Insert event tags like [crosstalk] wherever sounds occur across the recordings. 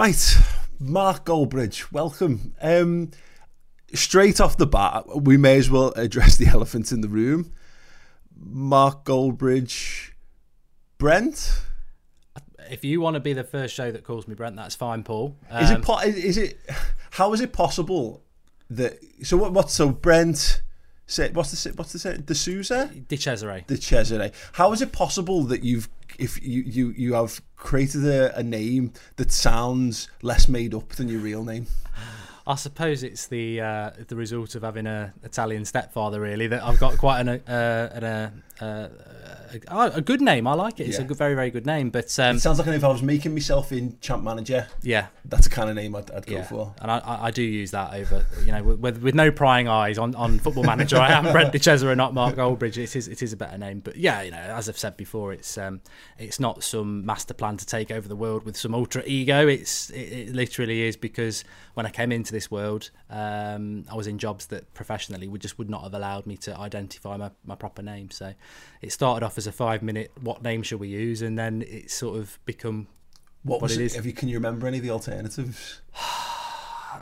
Right, Mark Goldbridge, welcome. Um, straight off the bat, we may as well address the [laughs] elephant in the room. Mark Goldbridge, Brent. If you want to be the first show that calls me Brent, that's fine, Paul. Um, Is it? po- Is it? How is it possible that? So what? What? So Brent. Say, what's the what's the say? De Souza, De Cesare? De Cesare. How is it possible that you've if you you you have created a, a name that sounds less made up than your real name? I suppose it's the uh, the result of having a Italian stepfather, really. That I've got quite an, uh, an uh, uh, a, a good name. I like it. It's Yeah. a good, very very good name. But um, It sounds like if I was making myself in champ manager, yeah, that's the kind of name I'd, I'd go yeah, for. and I, I do use that over you know with, with no prying eyes on, on Football Manager. I am Brent De Cesare, or not Mark Goldbridge. It is it is a better name, but yeah, you know, as I've said before, it's um it's not some master plan to take over the world with some ultra ego. It's it, it literally is because when I came into this world, um, I was in jobs that professionally would just would not have allowed me to identify my, my proper name. So it started off as a five minute what name should we use, and then it sort of become What was it it? is. Have you, can you remember any of the alternatives? [sighs] [sighs] [sighs]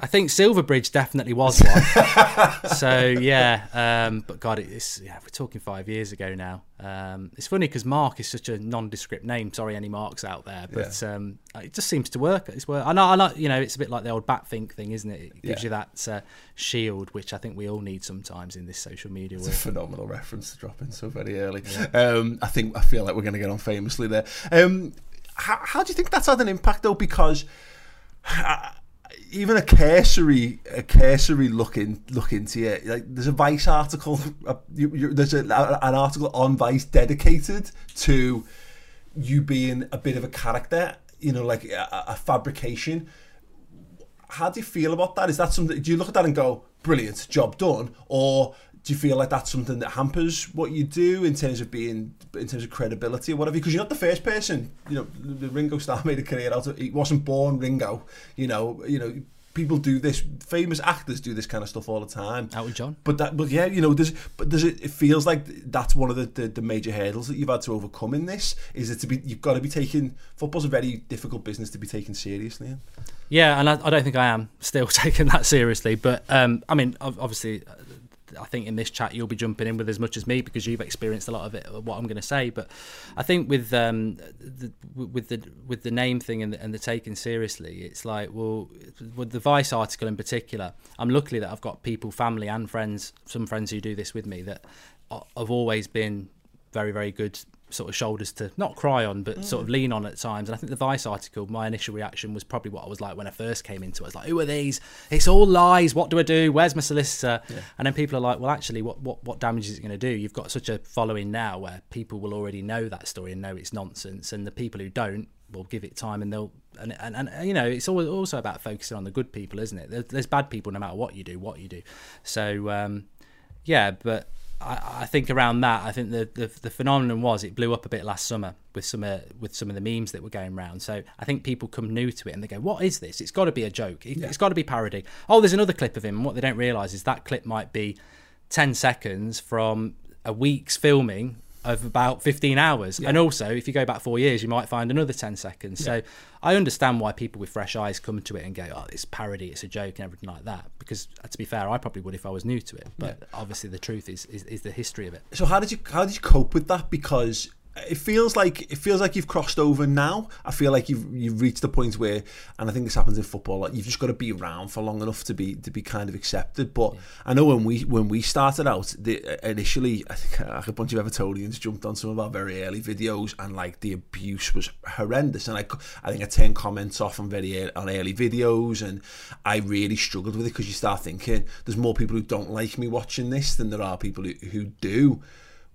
I think Silverbridge definitely was [laughs] one. so yeah, um, but God, it's yeah, we're talking five years ago now. Um, it's funny because Mark is such a nondescript name. Sorry, any Marks out there, but um, it just seems to work. It's work. I know, I know. You know, it's a bit like the old Batfink thing, isn't it? It gives Yeah. you that uh, shield, which I think we all need sometimes in this social media It's a world. phenomenal reference to drop in so very early. Um, I think I feel like we're going to get on famously there. Um, how, how do you think that's had an impact though? Because uh, even a cursory, a cursory look in, look into it. Like there's a Vice article. You, you, there's a, an article on Vice dedicated to you being a bit of a character. You know, like a, a fabrication how do you feel about that? Is that something? Do you look at that and go, "Brilliant, job done," or do you feel like that's something that hampers what you do in terms of being, in terms of credibility or whatever? Because you're not the first person. You know, the Ringo Starr [laughs] made a career out of. He wasn't born Ringo. You know, you know. People do this. Famous actors do this kind of stuff all the time. Out with John. But that, but yeah, you know, does but does it? It feels like that's one of the, the, the major hurdles that you've had to overcome in this. Is it to be? You've got to be taken. Football's a very difficult business to be taken seriously. In. Yeah, and I, I don't think I am still [laughs] taking that seriously. But um, I mean, obviously, I think in this chat you'll be jumping in with as much as me because you've experienced a lot of it. What I'm going to say, but I think with um, the, with the with the name thing and the, and the taking seriously, it's like well, with the Vice article in particular, I'm lucky that I've got people, family, and friends, some friends who do this with me that are- have always been very very good sort of shoulders to not cry on but sort of lean on at times. And i think the vice article my initial reaction was probably what i was like when i first came into it. I was like who are these? It's all lies. What do i do? Where's my solicitor? And then people are like well actually what what, what damage is it going to do? You've got such a following now where people will already know that story and know it's nonsense. And the people who don't will give it time and they'll and, and, and you know it's always also about focusing on the good people isn't it? There's, there's bad people no matter what you do what you do. So um yeah, but I, I think around that, I think the, the the phenomenon was it blew up a bit last summer with some uh, with some of the memes that were going around. So I think people come new to it and they go, "What is this? It's got to be a joke. It, It's got to be parody." Oh, there's another clip of him. And what they don't realise is that clip might be ten seconds from a week's filming of about 15 hours. And also if you go back four years you might find another 10 seconds. So i understand why people with fresh eyes come to it and go oh it's parody it's a joke and everything like that because uh, to be fair i probably would if i was new to it. But obviously the truth is, is is the history of it. So how did you how did you cope with that? Because it feels like it feels like you've crossed over now. I feel like you've you've reached the point where, and I think this happens in football. Like you've just got to be around for long enough to be to be kind of accepted. But I know when we when we started out, the, initially I think [laughs] uh, a bunch of Evertonians jumped on some of our very early videos, and like the abuse was horrendous. And I I think I turned comments off on very ear- on early videos, and I really struggled with it because you start thinking there's more people who don't like me watching this than there are people who, who do.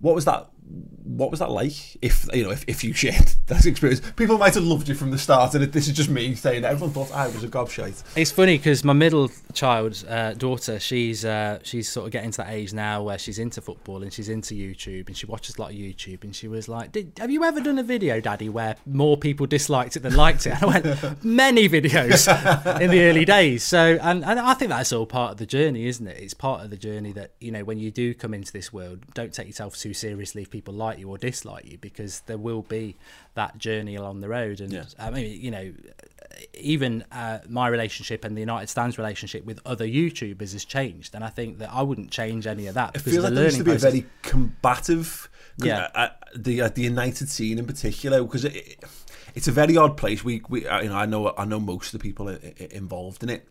What was that? What was that like? If you know, if, if you shared [laughs] that experience, people might have loved you from the start, and it, this is just me saying that everyone thought I was a gobshite. It's funny because my middle child uh, daughter, she's uh, she's sort of getting to that age now where she's into football and she's into YouTube and she watches a lot of YouTube and she was like, Did, "Have you ever done a video, Daddy, where more people disliked it than liked it?" And I went, [laughs] "Many videos in the early days." So, and and I think that's all part of the journey, isn't it? It's part of the journey that you know when you do come into this world, don't take yourself too seriously. People like you or dislike you because there will be that journey along the road. And Yeah. I mean, you know, even uh, my relationship and the United Stands relationship with other YouTubers has changed, and I think that I wouldn't change any of that It because feels of like the there used to be a very combative, Yeah. uh, the uh, the United scene in particular, because it, it- it's a very odd place. We, we, uh, you know, I know, I know most of the people i- i- involved in it,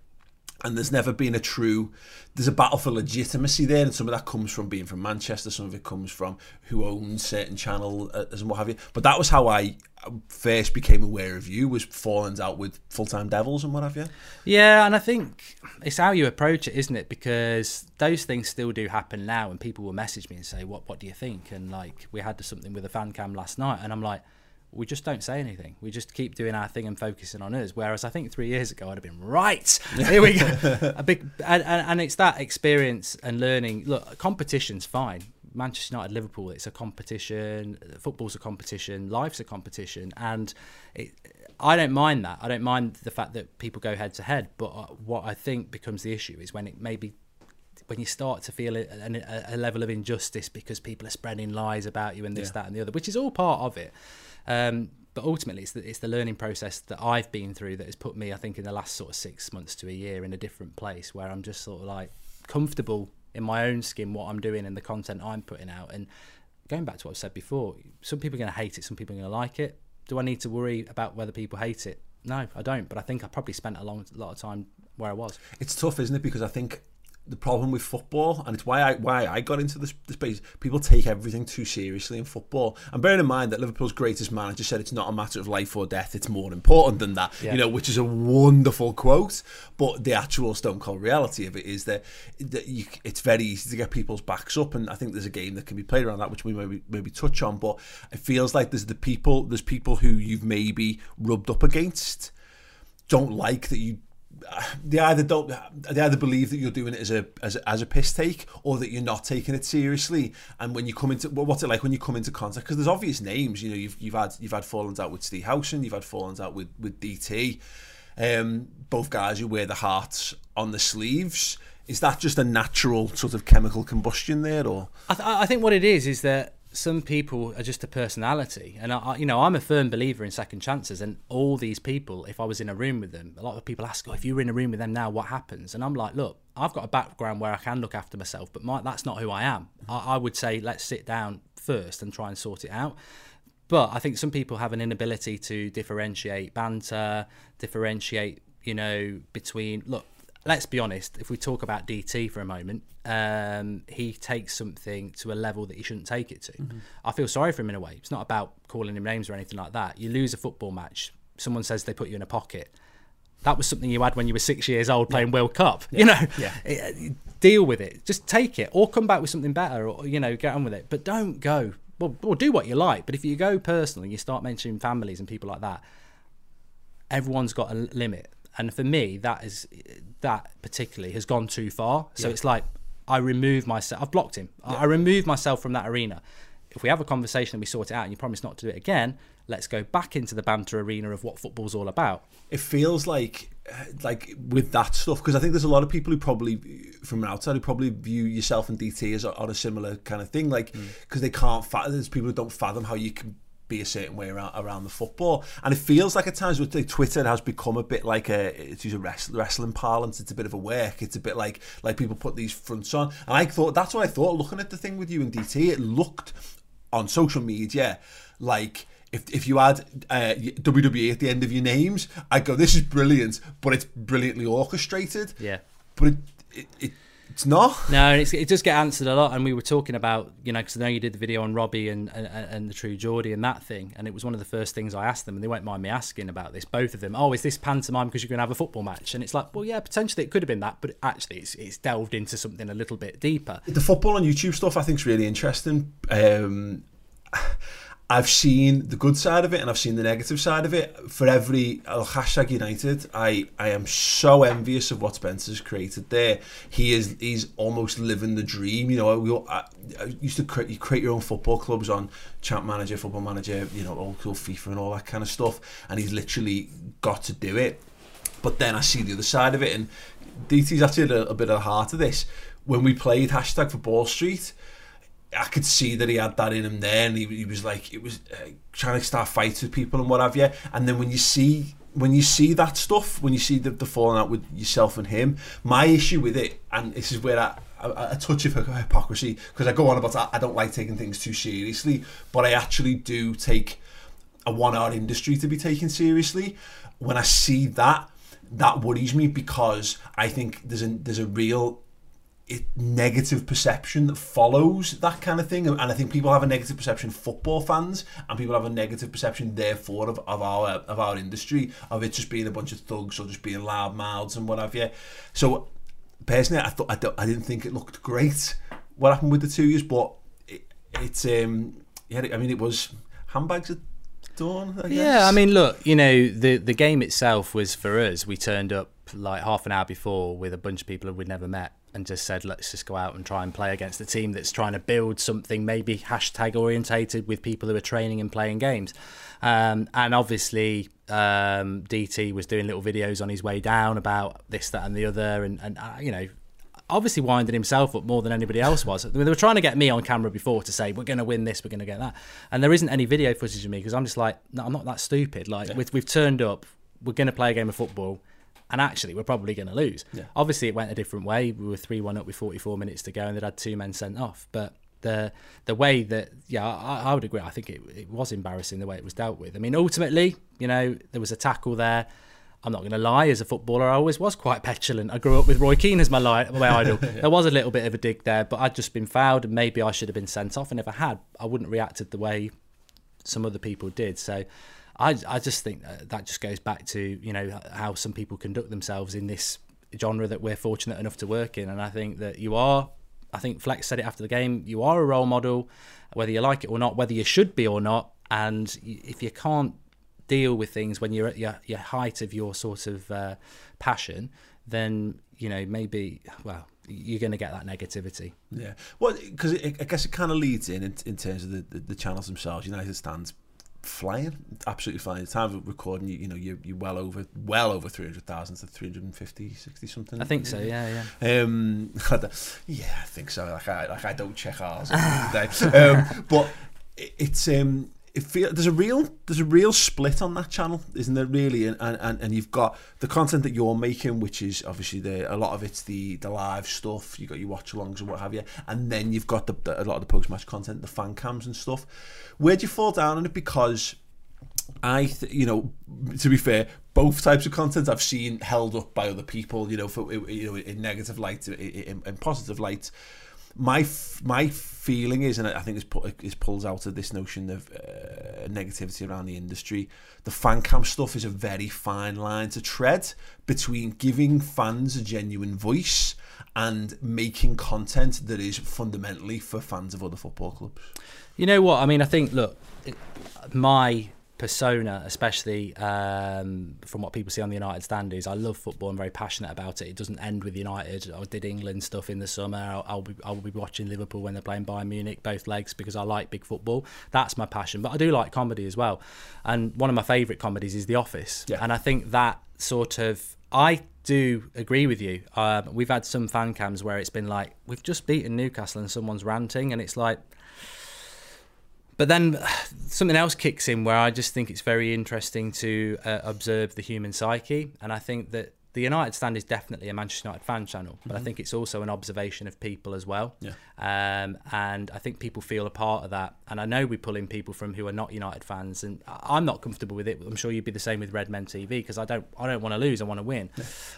and there's never been a true. There's a battle for legitimacy there, and some of that comes from being from Manchester. Some of it comes from who owns certain channel uh, and what have you. But that was how I first became aware of you was falling out with full time devils and what have you. Yeah, and I think it's how you approach it, isn't it? Because those things still do happen now, and people will message me and say, "What What do you think?" And like we had something with a fan cam last night, and I'm like, we just don't say anything. We just keep doing our thing and focusing on us. Whereas I think three years ago I'd have been right. [laughs] Here we go. a big and, and, and it's that experience and learning. Look, competition's fine. Manchester United, Liverpool, it's a competition. Football's a competition. Life's a competition, and it, I don't mind that. I don't mind the fact that people go head to head. But uh, what I think becomes the issue is when it maybe when you start to feel a, a, a level of injustice because people are spreading lies about you and this, Yeah. that, and the other, which is all part of it. Um, but ultimately, it's the, it's the learning process that I've been through that has put me, I think, in the last sort of six months to a year in a different place where I'm just sort of like comfortable in my own skin, what I'm doing and the content I'm putting out. And going back to what I said before, some people are going to hate it, some people are going to like it. Do I need to worry about whether people hate it? No, I don't. But I think I probably spent a long, lot of time where I was. it's tough, isn't it? Because I think the problem with football, and it's why I why I got into this, this space. People take everything too seriously in football, and bearing in mind that Liverpool's greatest manager said it's not a matter of life or death; it's more important than that. Yeah. You know, which is a wonderful quote. But the actual stone cold reality of it is that that you, it's very easy to get people's backs up, and I think there's a game that can be played around that, which we maybe maybe touch on. But it feels like there's the people, there's people who you've maybe rubbed up against don't like that you they either don't they either believe that you're doing it as a as a, as a piss take or that you're not taking it seriously. And when you come into well, what's it like when you come into contact? Because there's obvious names you know you've you've had you've had fallings out with Steve Housen you've had fallings out with with DT um both guys who wear the hearts on the sleeves. Is that just a natural sort of chemical combustion there or? I, th- I think what it is is that some people are just a personality, and I, you know I'm a firm believer in second chances. And all these people, if I was in a room with them, a lot of people ask, "Oh, if you were in a room with them now, what happens?" And I'm like, "Look, I've got a background where I can look after myself, but my, that's not who I am. I, I would say let's sit down first and try and sort it out." But I think some people have an inability to differentiate banter, differentiate, you know, between look. Let's be honest. If we talk about DT for a moment, um, he takes something to a level that he shouldn't take it to. I feel sorry for him in a way. It's not about calling him names or anything like that. You lose a football match. Someone says they put you in a pocket. That was something you had when you were six years old playing World Cup. You know, Yeah. [laughs] Eh, deal with it. Just take it, or come back with something better, or you know, get on with it. But don't go. Well, well, do what you like. But if you go personal and you start mentioning families and people like that, everyone's got a limit. And for me, that is that particularly has gone too far. So it's like I remove myself. I've blocked him. I I remove myself from that arena. If we have a conversation and we sort it out, and you promise not to do it again, let's go back into the banter arena of what football's all about. it feels like uh, like with that stuff because I think there's a lot of people who probably from an outside who probably view yourself and DT as on a similar kind of thing like because they can't fathom there's people who don't fathom how you can be a certain way around, around the football. And it feels like at times with Twitter has become a bit like a it's use a wrestling, wrestling parlance. It's a bit of a work. It's a bit like like people put these fronts on. And I thought that's what I thought looking at the thing with you and DT it looked on social media like if, if you had uh, WWE at the end of your names, I'd go, this is brilliant, but it's brilliantly orchestrated. Yeah. But it, it, it it's not. No, and it's, it does get answered a lot. And we were talking about, you know, because I know you did the video on Robbie and, and, and the True Geordie and that thing. And it was one of the first things I asked them, and they won't mind me asking about this, both of them. Oh, is this pantomime because you're going to have a football match? And it's like, well, yeah, potentially it could have been that, but actually it's, it's delved into something a little bit deeper. The football on YouTube stuff I think is really interesting. Um, I've seen the good side of it and I've seen the negative side of it. For every oh, hashtag United, I, I am so envious of what Spencer's created there. He is he's almost living the dream. You know, we all, I, I used to create you create your own football clubs on Champ Manager, Football Manager, you know, old school FIFA and all that kind of stuff. And he's literally got to do it. But then I see the other side of it, and DT's actually a, a bit of the heart of this. When we played hashtag for Ball Street, I could see that he had that in him there, and he, he was like, it was uh, trying to start fights with people and what have you. And then when you see when you see that stuff, when you see the, the falling out with yourself and him, my issue with it, and this is where I, a, touch of hypocrisy, because I go on about I don't like taking things too seriously, but I actually do take a one-hour industry to be taken seriously. When I see that, that worries me because I think there's a there's a real it, negative perception that follows that kind of thing. And I think people have a negative perception, football fans, and people have a negative perception, therefore, of, of our of our industry, of it just being a bunch of thugs or just being loud mouths and what have you. So, personally, I thought I, don't, I didn't think it looked great what happened with the two years, but it, it's um yeah, I mean, it was handbags at dawn. I yeah, I mean, look, you know, the the game itself was for us. We turned up like half an hour before with a bunch of people we'd never met and just said, let's just go out and try and play against the team that's trying to build something maybe hashtag orientated with people who are training and playing games. Um, and obviously, um, DT was doing little videos on his way down about this, that, and the other, and, and uh, you know, obviously winding himself up more than anybody else was. they were trying to get me on camera before to say we're going to win this, we're going to get that, and there isn't any video footage of me because I'm just like, no, I'm not that stupid. Like yeah. we've, we've turned up, we're going to play a game of football and actually we're probably going to lose. Yeah. Obviously, it went a different way. We were three one up with 44 minutes to go, and they'd had two men sent off. But the the way that yeah, I, I would agree. I think it, it was embarrassing the way it was dealt with. I mean, ultimately, you know, there was a tackle there. I'm not going to lie. As a footballer, I always was quite petulant. I grew up with Roy Keane as my, li- my idol. yeah. [laughs] There was a little bit of a dig there, but I'd just been fouled, and maybe I should have been sent off. And if I had, I wouldn't have reacted the way some other people did. So I, I just think that, that just goes back to you know how some people conduct themselves in this genre that we're fortunate enough to work in, and I think that you are. I think Flex said it after the game. You are a role model, whether you like it or not, whether you should be or not. And if you can't deal with things when you're at your, your height of your sort of uh, passion, then you know maybe well you're going to get that negativity. Yeah, well, because I guess it kind of leads in, in in, terms of the, the, the channels themselves. United stands flying, absolutely flying. The time of recording, you, you know, you're, you're well over, well over 300,000 to 350, 60 something. I think so, yeah, yeah. Um, [laughs] yeah, I think so. Like I, like I don't check ours [sighs] um, but it, it's, um, it feel there's a real there's a real split on that channel, isn't there? Really, and and, and you've got the content that you're making, which is obviously the a lot of it's the the live stuff. You got your watch alongs and what have you, and then you've got the, the a lot of the post match content, the fan cams and stuff. Where do you fall down on it? Because I, th- you know, to be fair, both types of content I've seen held up by other people, you know, for you know, in negative light, in, in positive light my my feeling is, and I think put, it's pulls out of this notion of uh, negativity around the industry. The fan cam stuff is a very fine line to tread between giving fans a genuine voice and making content that is fundamentally for fans of other football clubs. You know what? I mean, I think look, my persona, especially um, from what people see on the United stand, is I love football. I'm very passionate about it. It doesn't end with United. I did England stuff in the summer. I'll, I'll be I'll be watching Liverpool when they're playing Bayern Munich, both legs, because I like big football. That's my passion. But I do like comedy as well. And one of my favourite comedies is The Office. Yeah. And I think that sort of I do agree with you. Um, we've had some fan cams where it's been like we've just beaten Newcastle and someone's ranting, and it's like but then [sighs] something else kicks in where I just think it's very interesting to uh, observe the human psyche, and I think that the United stand is definitely a Manchester United fan channel, but mm-hmm. I think it's also an observation of people as well. Yeah. Um, and I think people feel a part of that. And I know we pull in people from who are not United fans, and I'm not comfortable with it. I'm sure you'd be the same with Redmen TV because I don't I don't want to lose. I want to win.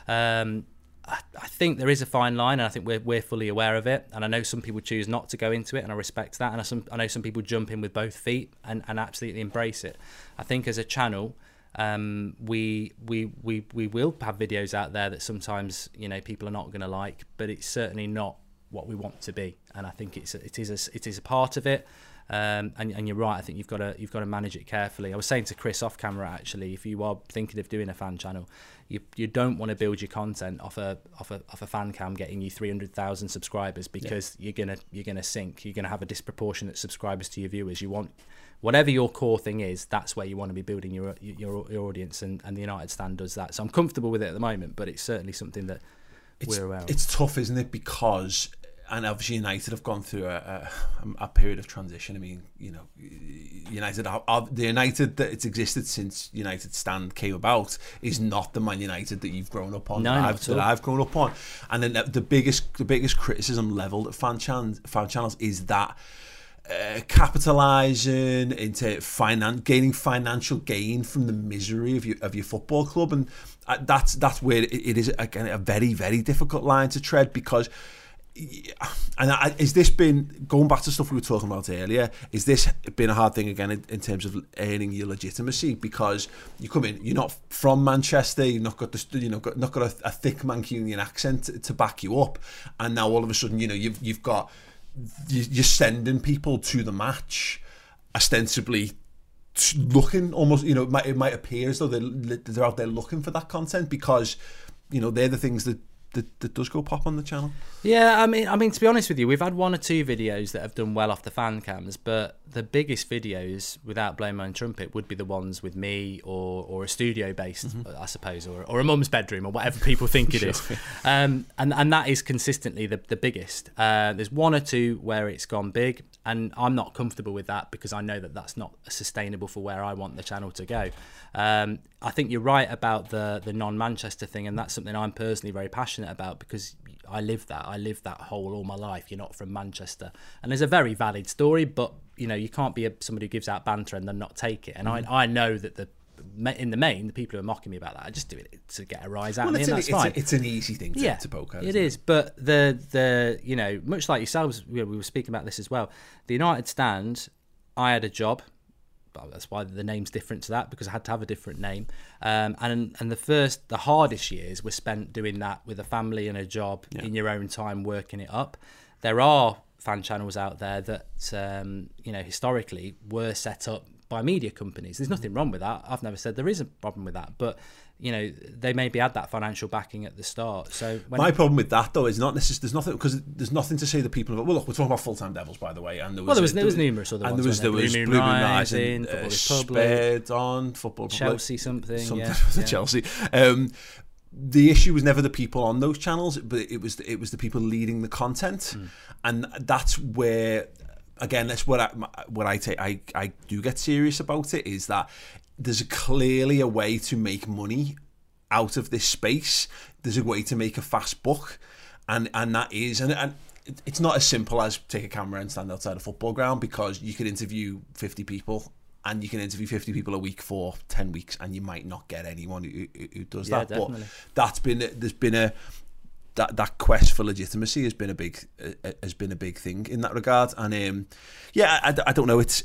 Yeah. Um, I, think there is a fine line, and I think we're we're fully aware of it. And I know some people choose not to go into it, and I respect that. And I, some, I know some people jump in with both feet and, and absolutely embrace it. I think as a channel, um, we we we we will have videos out there that sometimes you know people are not going to like, but it's certainly not what we want to be. And I think it's it is a, it is a part of it. Um, and, and, you're right. I think you've got to you've got to manage it carefully. I was saying to Chris off camera actually, if you are thinking of doing a fan channel, you you don't want to build your content off a off a off a fan cam getting you 300,000 subscribers because yeah. you're gonna you're gonna sink. You're gonna have a disproportionate subscribers to your viewers. You want whatever your core thing is, that's where you want to be building your your, your audience, and, and the United stand does that. So I'm comfortable with it at the moment, but it's certainly something that it's, we're aware of. It's tough, isn't it? Because and obviously United have gone through a, a, a period of transition. I mean, you know, United are, are, the United that it's existed since United stand came about is not the Man United that you've grown up on. No, that, I've, that. I've grown up on. And then the, the biggest the biggest criticism leveled at fan, chan- fan channels is that uh, capitalizing into finan- gaining financial gain from the misery of your of your football club, and uh, that's that's where it, it is again a very very difficult line to tread because. [sighs] And I, is this been going back to stuff we were talking about earlier? Is this been a hard thing again in, in terms of earning your legitimacy because you come in, you're not from Manchester, you've not got the you know got, not got a, a thick Mancunian accent to, to back you up, and now all of a sudden you know you've you've got you- you're sending people to the match ostensibly looking almost you know it might, it might appear as though they're, they're out there looking for that content because you know they're the things that that, that does go pop on the channel Yeah, I mean, I mean, to be honest with you, we've had one or two videos that have done well off the fan cams, but the biggest videos, without blowing my own trumpet, would be the ones with me or or a studio based, I suppose, or or a mum's bedroom or whatever people think it is, [laughs] um, and and that is consistently the the biggest. Uh, there's one or two where it's gone big, and I'm not comfortable with that because I know that that's not sustainable for where I want the channel to go. Um, I think you're right about the the non-Manchester thing, and that's something I'm personally very passionate about because I live that. I lived that whole all my life. You're not from Manchester, and there's a very valid story, but you know you can't be a, somebody who gives out banter and then not take it. And I mm. I know that the in the main the people who are mocking me about that, I just do it to get a rise out of me, it's, and an, that's it's, fine a- it's an easy thing to, yeah, to poke at It is, but the the you know much like yourselves, we were speaking about this as well. The United stand, I had a job. That's why the name's different to that because I had to have a different name. Um, and and the first, the hardest years were spent doing that with a family and a job in your own time, working it up. There are fan channels out there that um, you know historically were set up by media companies. There's nothing wrong with that. I've never said there is a problem with that, but you know they maybe had that financial backing at the start. So when My problem with that though is not necessarily there's nothing because there's nothing to say that people. Well, look, we're talking about full time devils by the way, and there was Well, there was- a- there was numerous other and ones, there was there wasn't was there? Blue Moon Rising, Rising, uh, Spared on Football Chelsea something, something yeah, [laughs] yeah. Chelsea. Um, the issue was never the people on those channels, but it was it was the people leading the content, Hmm. and that's where again that's what I what I take I I do get serious about it is that there's clearly a way to make money out of this space. There's a way to make a fast buck, and and that is and and. It's not as simple as take a camera and stand outside a football ground because you could interview 50 people and you can interview 50 people a week for 10 weeks and you might not get anyone who, who- who does Yeah, that. definitely. But that's been, there's been a, that, that quest for legitimacy has been a big, uh, has been a big thing in that regard. And um, yeah, I, I don't know. It's,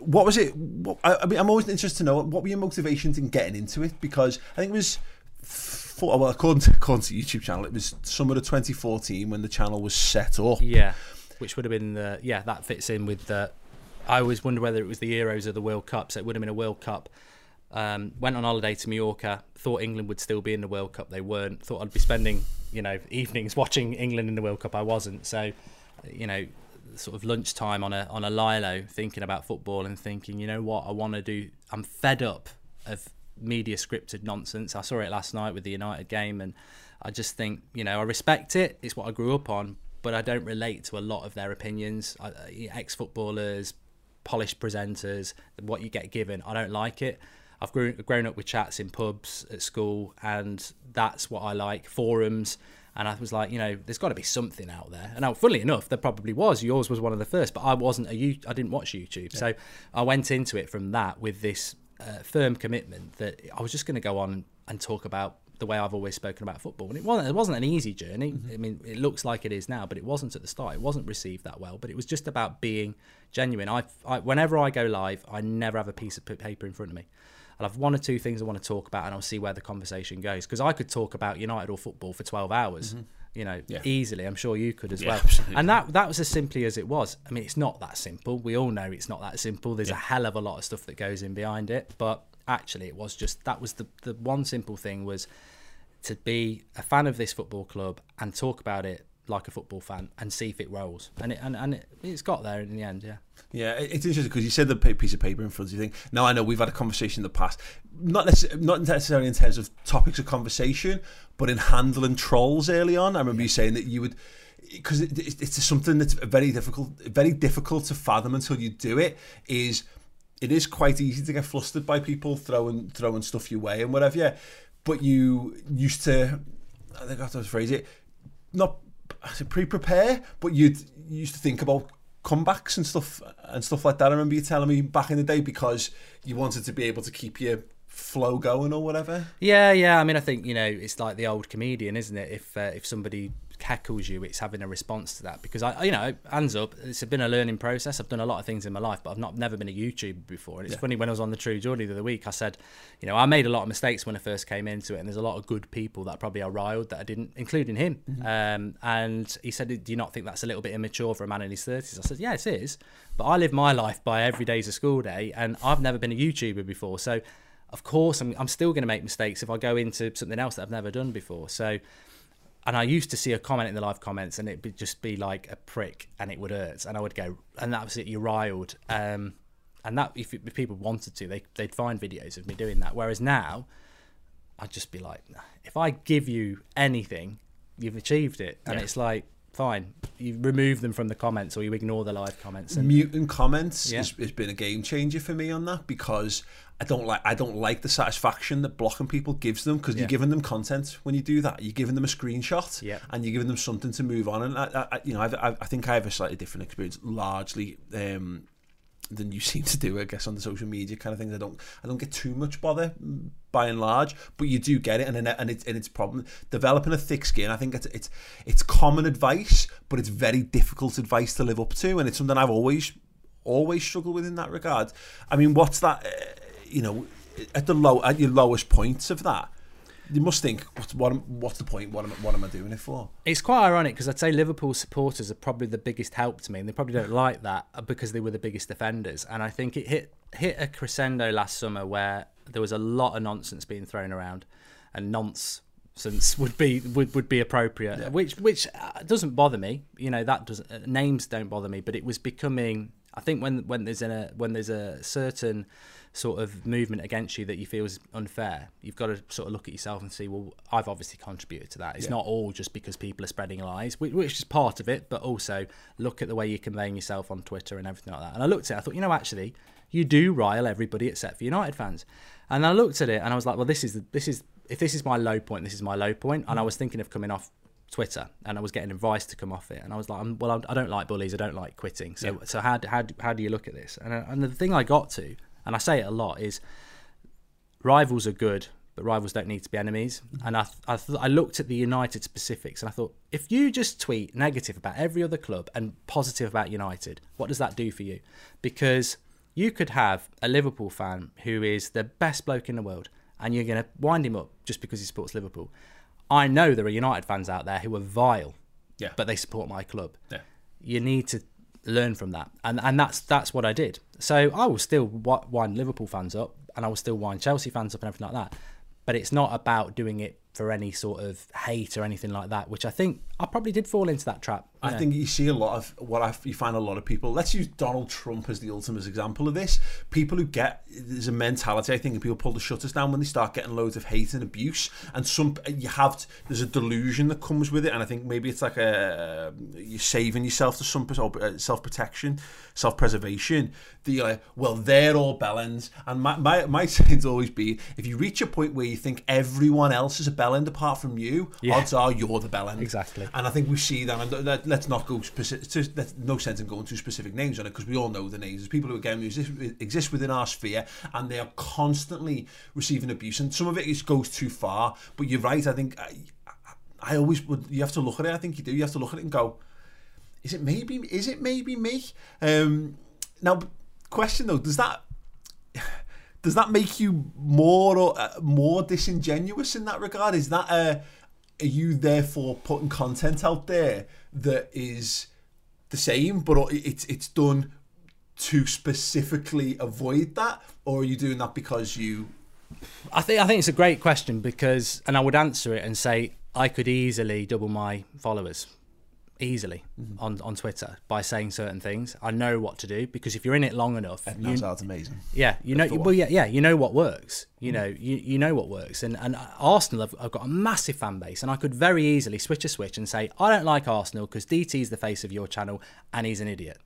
what was it? What, I, I mean, I'm always interested to know what were your motivations in getting into it because I think it was for, well, according to, according to YouTube channel, it was summer of 2014 when the channel was set up. Yeah, which would have been the yeah that fits in with the. I always wonder whether it was the Euros or the World Cup. So it would have been a World Cup. Um, went on holiday to Mallorca. Thought England would still be in the World Cup. They weren't. Thought I'd be spending you know evenings [laughs] watching England in the World Cup. I wasn't. So you know sort of lunchtime on a on a lilo thinking about football and thinking you know what I want to do. I'm fed up of media scripted nonsense. I saw it last night with the United game and I just think, you know, I respect it. It's what I grew up on, but I don't relate to a lot of their opinions. Ex footballers, polished presenters, what you get given, I don't like it. I've grown, grown up with chats in pubs at school, and that's what I like. Forums, and I was like, you know, there's got to be something out there. And now, funnily enough, there probably was. Yours was one of the first, but I wasn't a you. I didn't watch YouTube, so I went into it from that with this uh, firm commitment that I was just going to go on and talk about the way I've always spoken about football. And it wasn't it wasn't an easy journey. I mean, it looks like it is now, but it wasn't at the start. It wasn't received that well. But it was just about being genuine. I, I whenever I go live, I never have a piece of paper in front of me. I'll have one or two things I want to talk about, and I'll see where the conversation goes. Because I could talk about United or football for twelve hours. Mm-hmm. You know, Yeah. easily. I'm sure you could as Yeah, well. absolutely. And that that was as simply as it was. I mean, it's not that simple. We all know it's not that simple. There's a hell of a lot of stuff that goes in behind it. But actually, it was just that was the the one simple thing was to be a fan of this football club and talk about it like a football fan and see if it rolls. And it and, and it, it's got there in the end. Yeah. Yeah, it's interesting because you said the piece of paper in front of you thing. Now I know we've had a conversation in the past, not necess- not necessarily in terms of topics of conversation, but in handling trolls early on. I remember you saying that you would. because it, it, it's something that's very difficult, very difficult to fathom until you do it. Is it is quite easy to get flustered by people throwing throwing stuff your way and whatever. Yeah, but you used to, I think I have to phrase it, not pre-prepare, but you'd you used to think about comebacks and stuff and stuff like that. I remember you telling me back in the day because you wanted to be able to keep your flow going or whatever. Yeah, yeah. I mean, I think you know it's like the old comedian, isn't it? If uh, if somebody heckles you, it's having a response to that. Because I, you know, hands up, it's been a learning process. I've done a lot of things in my life, but I've not never been a YouTuber before. And it's yeah. funny when I was on the True Geordie the other week, I said, you know, I made a lot of mistakes when I first came into it, and there's a lot of good people that probably are riled that I didn't, including him. Mm-hmm. Um, and he said, do you not think that's a little bit immature for a man in his thirties? I said, yes, it is. But I live my life by every day's a school day, and I've never been a YouTuber before, so. Of course, I'm, I'm still going to make mistakes if I go into something else that I've never done before. So, and I used to see a comment in the live comments, and it would just be like a prick, and it would hurt, and I would go, and that was it. You riled, um, and that if, if, people wanted to, they they'd find videos of me doing that. Whereas now, I'd just be like, if I give you anything, you've achieved it, and yeah. it's like fine. You remove them from the comments or you ignore the live comments. And, Muting comments yeah. has, has been a game changer for me on that because I don't like I don't like the satisfaction that blocking people gives them because yeah. you're giving them content when you do that. You're giving them a screenshot yeah. and you're giving them something to move on. And I, I you know, I, I think I have a slightly different experience, largely um, than you [laughs] seem to do, I guess, on the social media kind of things. I don't, I don't get too much bother by and large, but you do get it, and and it's and it's problem developing a thick skin. I think it's it's it's common advice, but it's very difficult advice to live up to, and it's something I've always always struggled with in that regard. I mean, what's that? Uh, you know, at the low at your lowest points of that, you must think, what's, what, what's the point? What am, what am I doing it for? It's quite ironic because I'd say Liverpool supporters are probably the biggest help to me, and they probably don't like that because they were the biggest defenders. And I think it hit hit a crescendo last summer where there was a lot of nonsense being thrown around, and nonsense [laughs] would be would, would be appropriate yeah. which which uh, doesn't bother me you know that doesn't uh, names don't bother me but it was becoming i think when when there's a when there's a certain sort of movement against you that you feel is unfair, you've got to sort of look at yourself and see, well, I've obviously contributed to that. It's yeah. not all just because people are spreading lies, which is part of it, but also look at the way you're conveying yourself on Twitter and everything like that. And I looked at it, I thought, you know, actually, you do rile everybody except for United fans. And I looked at it and I was like, well, this is the, this is if this is my low point, this is my low point. And I mm. was thinking of coming off Twitter, and I was getting advice to come off it, and I was like, well, I don't like bullies, I don't like quitting. So, yeah. so how, how how do you look at this? And, uh, and the thing I got to and I say it a lot, is rivals are good, but rivals don't need to be enemies. And I, I, th- I looked at the United specifics and I thought, if you just tweet negative about every other club and positive about United, what does that do for you? Because you could have a Liverpool fan who is the best bloke in the world and you're going to wind him up just because he supports Liverpool. I know there are United fans out there who are vile, yeah. but they support my club. Yeah. You need to learn from that, and and that's that's what I did. So I will still wind Liverpool fans up, and I will still wind Chelsea fans up, and everything like that. But it's not about doing it for any sort of hate or anything like that, which I think I probably did fall into that trap. I know. think you see a lot of what I, you find a lot of people. Let's use Donald Trump as the ultimate example of this. People who get there's a mentality. I think people pull the shutters down when they start getting loads of hate and abuse, and some you have there's a delusion that comes with it, and I think maybe it's like a you're saving yourself to some uh, self protection, self preservation. The like, well, they're all bellends, and my my my [laughs] saying's always be if you reach a point where you think everyone else is a bellend apart from you, yeah. odds are you're the bellend. Exactly. And I think we see that. And let, us not go specific. No sense in going to specific names on it because we all know the names. There's people who again exist, exist within our sphere and they are constantly receiving abuse. And some of it is, goes too far. But you're right. I think I, I always would. You have to look at it. I think you do. You have to look at it and go, is it maybe? Is it maybe me? Um, now, question though, does that does that make you more or uh, more disingenuous in that regard? Is that are you therefore putting content out there that is the same, but it's it's done to specifically avoid that, or are you doing that because you? I think I think it's a great question because, and I would answer it and say I could easily double my followers easily Mm-hmm. on, on Twitter by saying certain things. I know what to do because if you're in it long enough, Eden Hazard's amazing. yeah, you know, well, yeah, yeah, you know what works. Mm. You know, you, you know what works. And and Arsenal have, have got a massive fan base, and I could very easily switch a switch and say I don't like Arsenal because DT's the face of your channel and he's an idiot.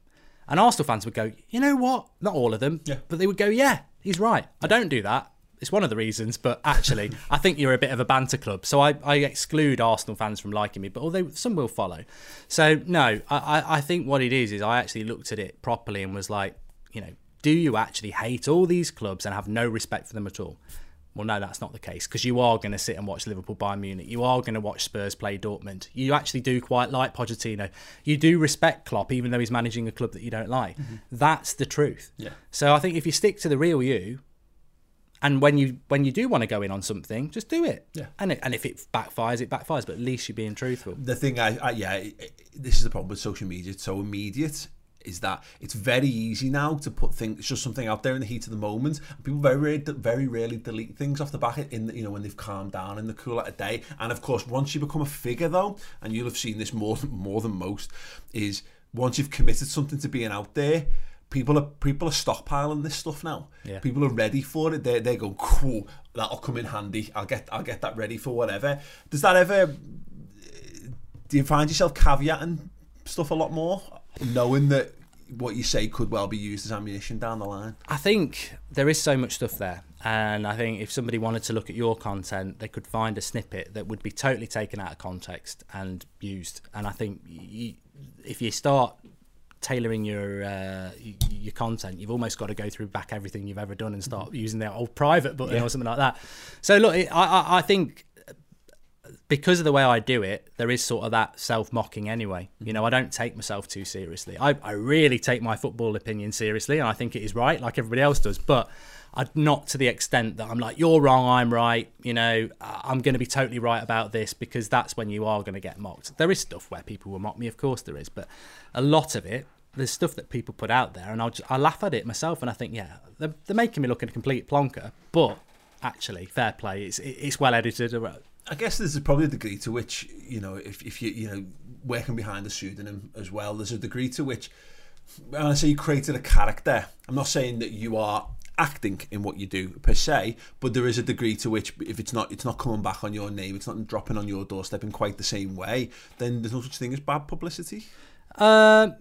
And Arsenal fans would go, you know what? Not all of them, Yeah. but they would go, yeah, he's right. I don't do that. It's one of the reasons, but actually, [laughs] I think you're a bit of a banter club. So I, I exclude Arsenal fans from liking me, but although some will follow. So, no, I, I- think what it is, is I actually looked at it properly and was like, you know, do you actually hate all these clubs and have no respect for them at all? Well, no, that's not the case because you are going to sit and watch Liverpool Bayern Munich. You are going to watch Spurs play Dortmund. You actually do quite like Pochettino. You do respect Klopp, even though he's managing a club that you don't like. Mm-hmm. That's the truth. Yeah. So I think if you stick to the real you, and when you when you do want to go in on something, just do it. Yeah. And it, and if it backfires, it backfires. But at least you're being truthful. the thing I, I yeah it- it- this is the problem with social media it's so immediate is that it's very easy now to put things just something out there in the heat of the moment people very rarely, very rarely delete things off the back in the, you know when they've calmed down in the cool of a day and of course once you become a figure though and you'll have seen this more [laughs] more than most is once you've committed something to being out there people are people are stockpiling this stuff now Yeah. people are ready for it they're, they're going cool that'll come in handy i'll get i'll get that ready for whatever does that ever do you find yourself caveating stuff a lot more, knowing that what you say could well be used as ammunition down the line? I think there is so much stuff there. And I think if somebody wanted to look at your content, they could find a snippet that would be totally taken out of context and used. And I think you, if you start tailoring your uh, your content, you've almost got to go through back everything you've ever done and start using their old private button or something like that. So look, I, I I think because of the way I do it, there is sort of that self mocking anyway. You know, I don't take myself too seriously. I, I really take my football opinion seriously, and I think it is right, like everybody else does. But I, not to the extent that I'm like, you're wrong, I'm right. You know, I'm going to be totally right about this because that's when you are going to get mocked. There is stuff where people will mock me, of course there is, but a lot of it. There's stuff that people put out there, and I'll just, I laugh at it myself, and I think, yeah, they're, they're making me look a complete plonker. But actually, fair play, it's it's well edited. I guess there's probably a degree to which, you know, if, if you, you know, working behind a pseudonym as well, there's a degree to which, when I say you created a character, I'm not saying that you are acting in what you do per se, but there is a degree to which if it's not it's not coming back on your name, it's not dropping on your doorstep in quite the same way, then there's no such thing as bad publicity. Um,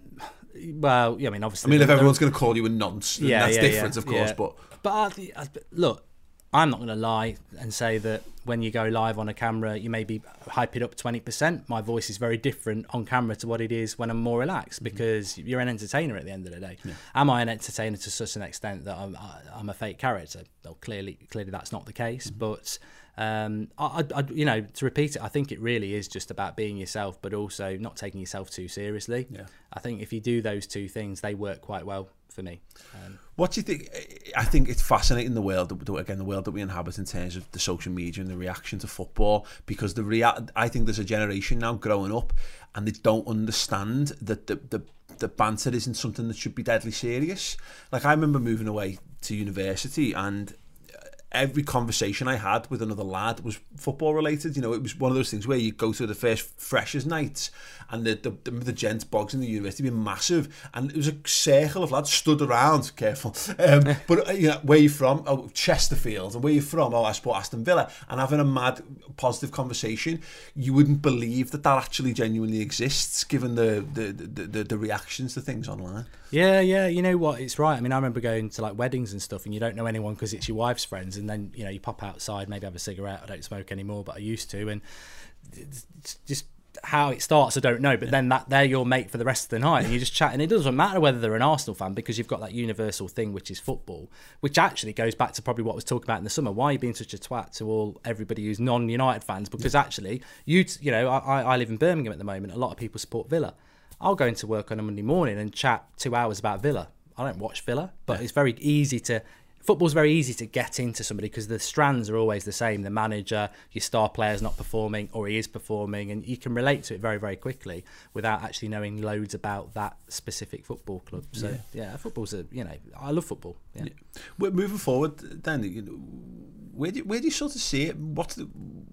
well, yeah, I mean, obviously. I mean, if everyone's going to call you a nonce, Yeah, that's yeah, different, yeah, of course. yeah. But but I, I- look, I'm not going to lie and say that when you go live on a camera, you maybe hype it up 20%. My voice is very different on camera to what it is when I'm more relaxed mm-hmm. because you're an entertainer at the end of the day. Am I an entertainer to such an extent that I'm, I'm a fake character? Well, clearly, clearly that's not the case. Mm-hmm. But um, I, I, you know, to repeat it, I think it really is just about being yourself, but also not taking yourself too seriously. Yeah. I think if you do those two things, they work quite well for me. Um, What do you think? I think it's fascinating the world that again the world that we inhabit in terms of the social media and the reaction to football because the rea- I think there's a generation now growing up and they don't understand that the the the banter isn't something that should be deadly serious. Like I remember moving away to university and every conversation I had with another lad was football related. You know, it was one of those things where you go to the first freshers nights and the the, the, the gents bogs in the university being massive and it was a circle of lads stood around, careful. Um, [laughs] but uh, you know, where you from? Oh, Chesterfield. And where you from? Oh, I support Aston Villa. And having a mad positive conversation, you wouldn't believe that that actually genuinely exists given the the, the, the, the reactions to things online. Yeah, yeah, you know what? It's right. I mean, I remember going to like weddings and stuff, and you don't know anyone because it's your wife's friends, and then you know you pop outside, maybe have a cigarette. I don't smoke anymore, but I used to, and just how it starts, I don't know. But then that they're your mate for the rest of the night, and you just chat, and it doesn't matter whether they're an Arsenal fan because you've got that universal thing, which is football, which actually goes back to probably what I was talking about in the summer. Why are you being such a twat to all everybody who's non-United fans? Because actually, you you know, I, I live in Birmingham at the moment. A lot of people support Villa. I'll go into work on a Monday morning and chat two hours about Villa. I don't watch Villa, but it's very easy to football's very easy to get into somebody because the strands are always the same. The manager, your star player's not performing, or he is performing, and you can relate to it very, very quickly without actually knowing loads about that specific football club. So yeah, yeah football's a you know I love football. Yeah. yeah. Well, moving forward, then you know, where do you, where do you sort of see it? What's the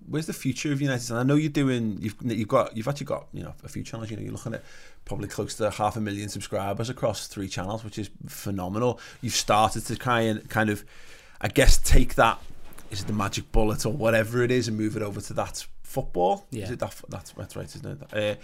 where's the future of United? And I know you're doing you've you've got you've actually got you know a few channels. You know you're looking at probably close to half a million subscribers across three channels, which is phenomenal. You've started to try and kind of, I guess, take that is it the magic bullet or whatever it is and move it over to that football. Yeah, is it that, that's that's right, isn't it? Uh,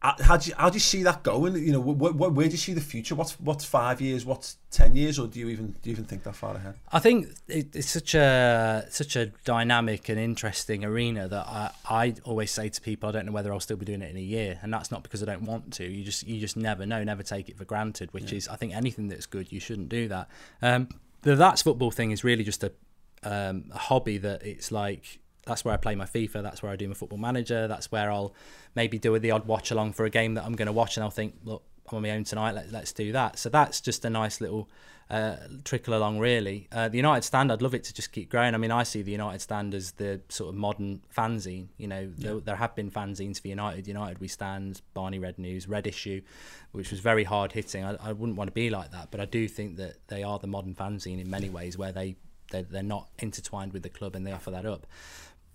how do you how do you see that going? You know, wh- wh- where do you see the future? What's what's five years? What's ten years? Or do you even do you even think that far ahead? I think it, it's such a such a dynamic and interesting arena that I I always say to people, I don't know whether I'll still be doing it in a year, and that's not because I don't want to. You just you just never know, never take it for granted. Which yeah. is, I think, anything that's good, you shouldn't do that. Um, the that's football thing is really just a um, a hobby that it's like that's where I play my FIFA. That's where I do my Football Manager. That's where I'll maybe do the odd watch along for a game that I'm going to watch, and I'll think, look, I'm on my own tonight. Let, let's do that. So that's just a nice little uh, trickle along, really. Uh, the United Stand, I'd love it to just keep growing. I mean, I see the United Stand as the sort of modern fanzine. You know, yeah. there, there, have been fanzines for United. United We Stand, Barney Red News, Red Issue, which was very hard hitting. I, I wouldn't want to be like that, but I do think that they are the modern fanzine in many ways, where they they're, they're not intertwined with the club and they offer that up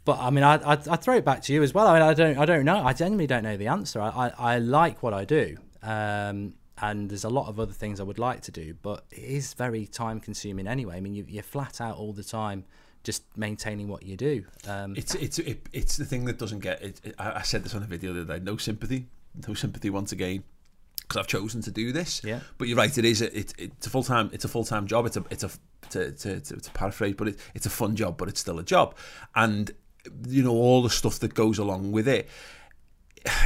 but I mean, I I throw it back to you as well. I mean, I don't I don't know. I genuinely don't know the answer. I I, I like what I do, um, and there's a lot of other things I would like to do, but it is very time consuming anyway. I mean, you, you're flat out all the time. Just maintaining what you do. Um, it's it's it, it's the thing that doesn't get. It, it, I said this on a video the other day. No sympathy, no sympathy once again because I've chosen to do this. Yeah. But you're right. It is. A, it, it's a full time. It's a full time job. It's a. It's a. To, to, to, to paraphrase, but it, it's a fun job, but it's still a job, and you know all the stuff that goes along with it.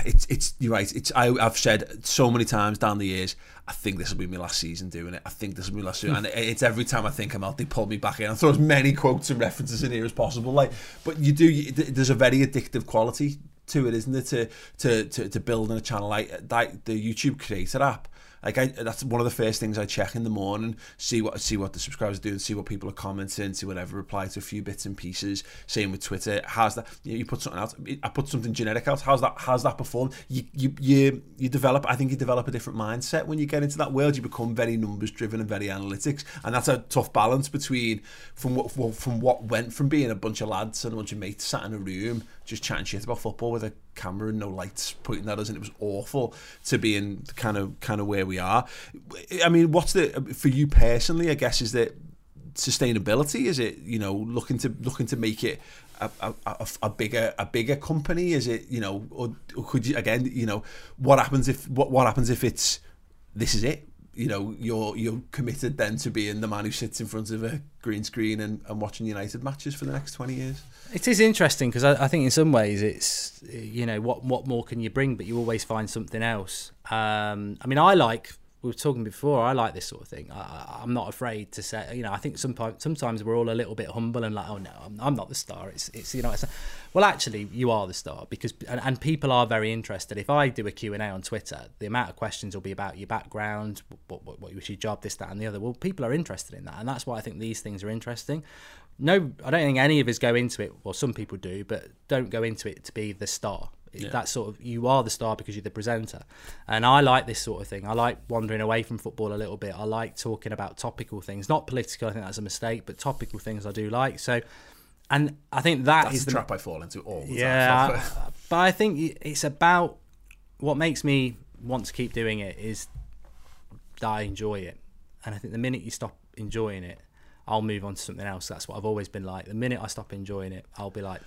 It's it's you're right it's I, I've said so many times down the years I think this will be my last season doing it. I think this will be my last season. And it's every time I think I'm out they pull me back in. I throw as many quotes and references in here as possible like but you do there's a very addictive quality to it isn't it to to to, to building a channel like like the YouTube creator app like I, that's one of the first things I check in the morning. See what see what the subscribers do and see what people are commenting. See whatever reply to a few bits and pieces. Same with Twitter. How's that? You, know, you put something out. I put something generic out. How's that? How's that performed? You you you you develop. I think you develop a different mindset when you get into that world. You become very numbers driven and very analytics, and that's a tough balance between from what from what went from being a bunch of lads and a bunch of mates sat in a room just chatting shit about football with a camera and no lights pointing at us, and it was awful to be in kind of kind of where we are. I mean, what's the for you personally? I guess is that sustainability? Is it you know looking to looking to make it a, a, a, bigger a bigger company? Is it you know or, or could you again you know what happens if what what happens if it's this is it you know you're you're committed then to being the man who sits in front of a green screen and, and watching United matches for the next 20 years? It is interesting because I, I, think in some ways it's you know what what more can you bring? But you always find something else. Um, I mean I like we were talking before. I like this sort of thing. I, am not afraid to say. You know, I think sometimes sometimes we're all a little bit humble and like, oh no, I'm, I'm not the star. It's it's you know, it's, well actually you are the star because and, and people are very interested. If I do a Q and A on Twitter, the amount of questions will be about your background, what, what what was your job, this that and the other. Well, people are interested in that, and that's why I think these things are interesting. No, I don't think any of us go into it. Well, some people do, but don't go into it to be the star yeah. that sort of you are the star because you're the presenter. And i like this sort of thing. I like wandering away from football a little bit. I like talking about topical things. Not political i think that's a mistake but topical things i do like. So and i think that that's is the trap i fall into all the yeah [laughs] but i think it's about what makes me want to keep doing it is that i enjoy it. And i think the minute you stop enjoying it I'll move on to something else. That's what I've always been like. The minute I stop enjoying it, I'll be like,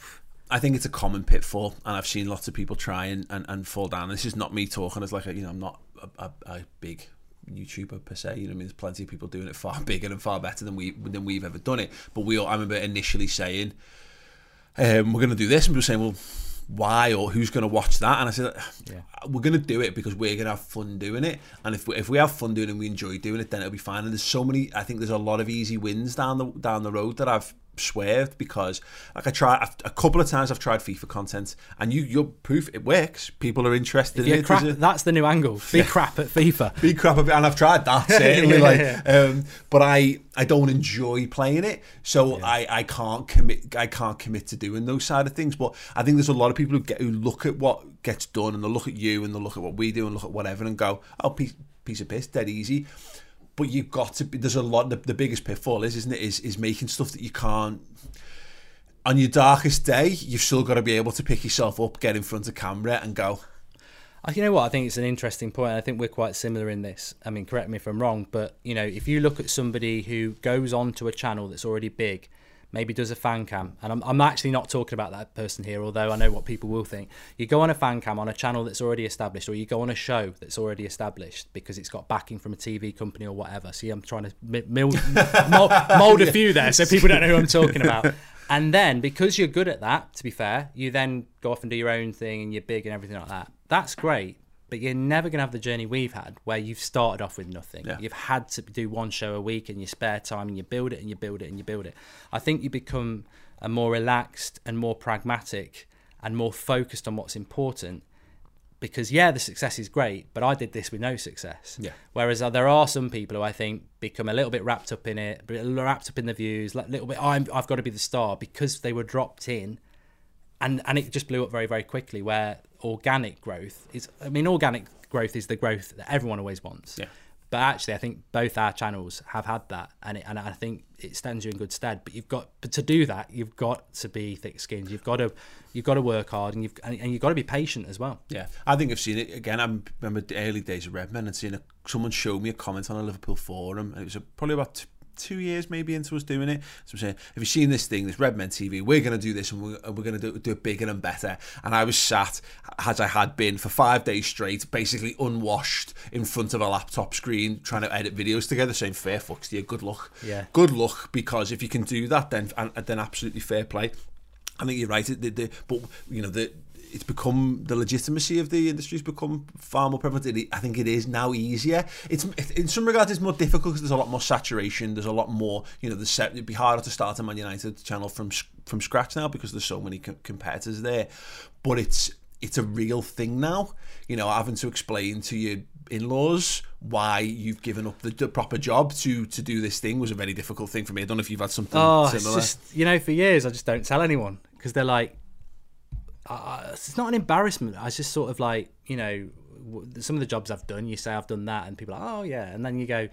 I think it's a common pitfall, and I've seen lots of people try and, and, and fall down. This is not me talking as like a, you know I'm not a, a, a big YouTuber per se. You know, I mean, there's plenty of people doing it far [laughs] bigger and far better than we than we've ever done it. But we, all, I remember initially saying, um, "We're going to do this," and people saying, "Well, why or who's going to watch that?" And I said, yeah. "We're going to do it because we're going to have fun doing it. And if we, if we have fun doing it and we enjoy doing it, then it'll be fine." And there's so many. I think there's a lot of easy wins down the down the road that I've swerved because like I try a couple of times I've tried FIFA content and you you're proof it works. People are interested in it. Crap, a, that's the new angle. Be yeah. crap at FIFA. Be crap at and I've tried that [laughs] certainly. yeah, like, yeah. Um, but I I don't enjoy playing it, so. I I can't commit I can't commit to doing those side of things. But I think there's a lot of people who get who look at what gets done and they look at you and they look at what we do and look at whatever and go, oh piece piece of piss, dead easy but you've got to be there's a lot the, the biggest pitfall is isn't it is is making stuff that you can't on your darkest day you've still got to be able to pick yourself up get in front of camera and go you know what? I think it's an interesting point. I think we're quite similar in this. I mean, correct me if I'm wrong, but you know, if you look at somebody who goes on to a channel that's already big maybe does a fan cam, and I'm, I'm actually not talking about that person here, although I know what people will think. You go on a fan cam on a channel that's already established, or you go on a show that's already established because it's got backing from a TV company or whatever. See, I'm trying to mold, [laughs] mold a few there so people don't know who I'm talking about. [laughs] And then because you're good at that, to be fair, you then go off and do your own thing and you're big and everything like that. That's great but you're never going to have the journey we've had where you've started off with nothing. Yeah. You've had to do one show a week in your spare time and you build it and you build it and you build it. I think you become a more relaxed and more pragmatic and more focused on what's important because yeah the success is great but i did this with no success yeah whereas uh, there are some people who i think become a little bit wrapped up in it wrapped up in the views a little bit i have got to be the star because they were dropped in and and it just blew up very very quickly where organic growth is i mean organic growth is the growth that everyone always wants. Yeah. But actually i think both our channels have had that and it, and i think it stands you in good stead. But you've got but to do that you've got to be thick skinned. You've got to you've got to work hard and you've and, and you've got to be patient as well. Yeah. I think i've seen it again. I remember the early days of redmen and seeing a, someone show me a comment on a liverpool forum and it was a, probably about two years maybe into us doing it. So I'm saying, have you seen this thing, this Redmen TV? We're going to do this and we're, we're going to do, do it bigger and better. And I was sat, as I had been for five days straight, basically unwashed in front of a laptop screen, trying to edit videos together, saying, fair fucks to you, good luck. Yeah. Good luck, because if you can do that, then and, then absolutely fair play. I think you're right. The, the, but you know the it's become the legitimacy of the industry's become far more prevalent. I think it is now easier. It's in some regards it's more difficult because there's a lot more saturation. There's a lot more you know. The set it'd be harder to start a Man United channel from from scratch now because there's so many co- competitors there. But it's it's a real thing now. You know, having to explain to your in-laws why you've given up the, the, proper job to to do this thing was a very difficult thing for me. I don't know if you've had something oh, similar. Just, you know, for years I just don't tell anyone because they're like, uh, it's not an embarrassment. I just sort of like, you know, some of the jobs I've done, you say I've done that, and people are like, oh yeah, and then you go.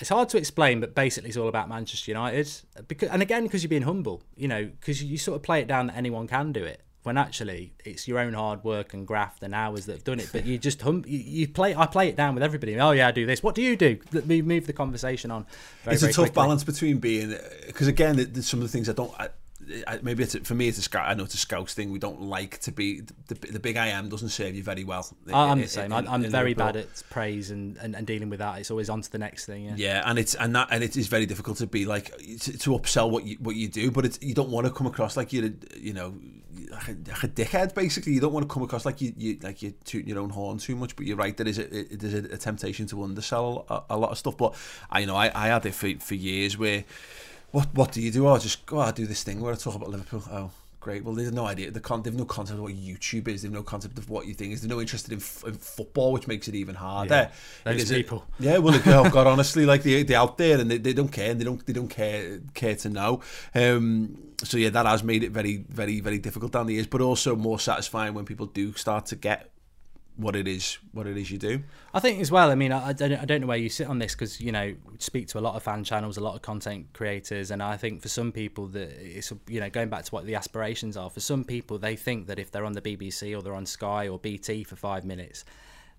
It's hard to explain, but basically it's all about Manchester United. Because, and again, because you're being humble, you know, because you sort of play it down that anyone can do it when actually it's your own hard work and graft and hours that have done it. But you just hum, you, you, play. I play it down with everybody. Oh yeah, I do this. What do you do? Let me move the conversation on. Very, it's a tough quickly. balance between being because again, some of the things I don't. I, maybe it's for me it's a scout. I know it's a scouts thing. We don't like to be the, the big I am doesn't serve you very well. I'm the same. In, I'm in very bad at praise and, and, and, dealing with that. It's always on to the next thing. Yeah. yeah, and it's and that and it is very difficult to be like to, to upsell what you what you do, but it's you don't want to come across like you're you know like a, like a dickhead. Basically, you don't want to come across like you, you like you're tooting your own horn too much. But you're right. There is a, it, there's a, a temptation to undersell a, a lot of stuff. But I you know I, I had it for for years where what what do you do? Oh, just go out do this thing where I talk about Liverpool. Oh, great. Well, there's no idea. The con- they've no concept of what YouTube is. They've no concept of what you think is. They're no interested in, f- in football, which makes it even harder. Yeah, those people. A, yeah, well, oh God, [laughs] honestly, like they they out there and they, they don't care and they don't they don't care care to know. Um, so yeah, that has made it very very very difficult down the years, but also more satisfying when people do start to get what it is what it is you do. I think as well i mean i, I don't, I don't know where you sit on this because you know speak to a lot of fan channels a lot of content creators and i think for some people that it's you know going back to what the aspirations are for some people they think that if they're on the bbc or they're on sky or bt for five minutes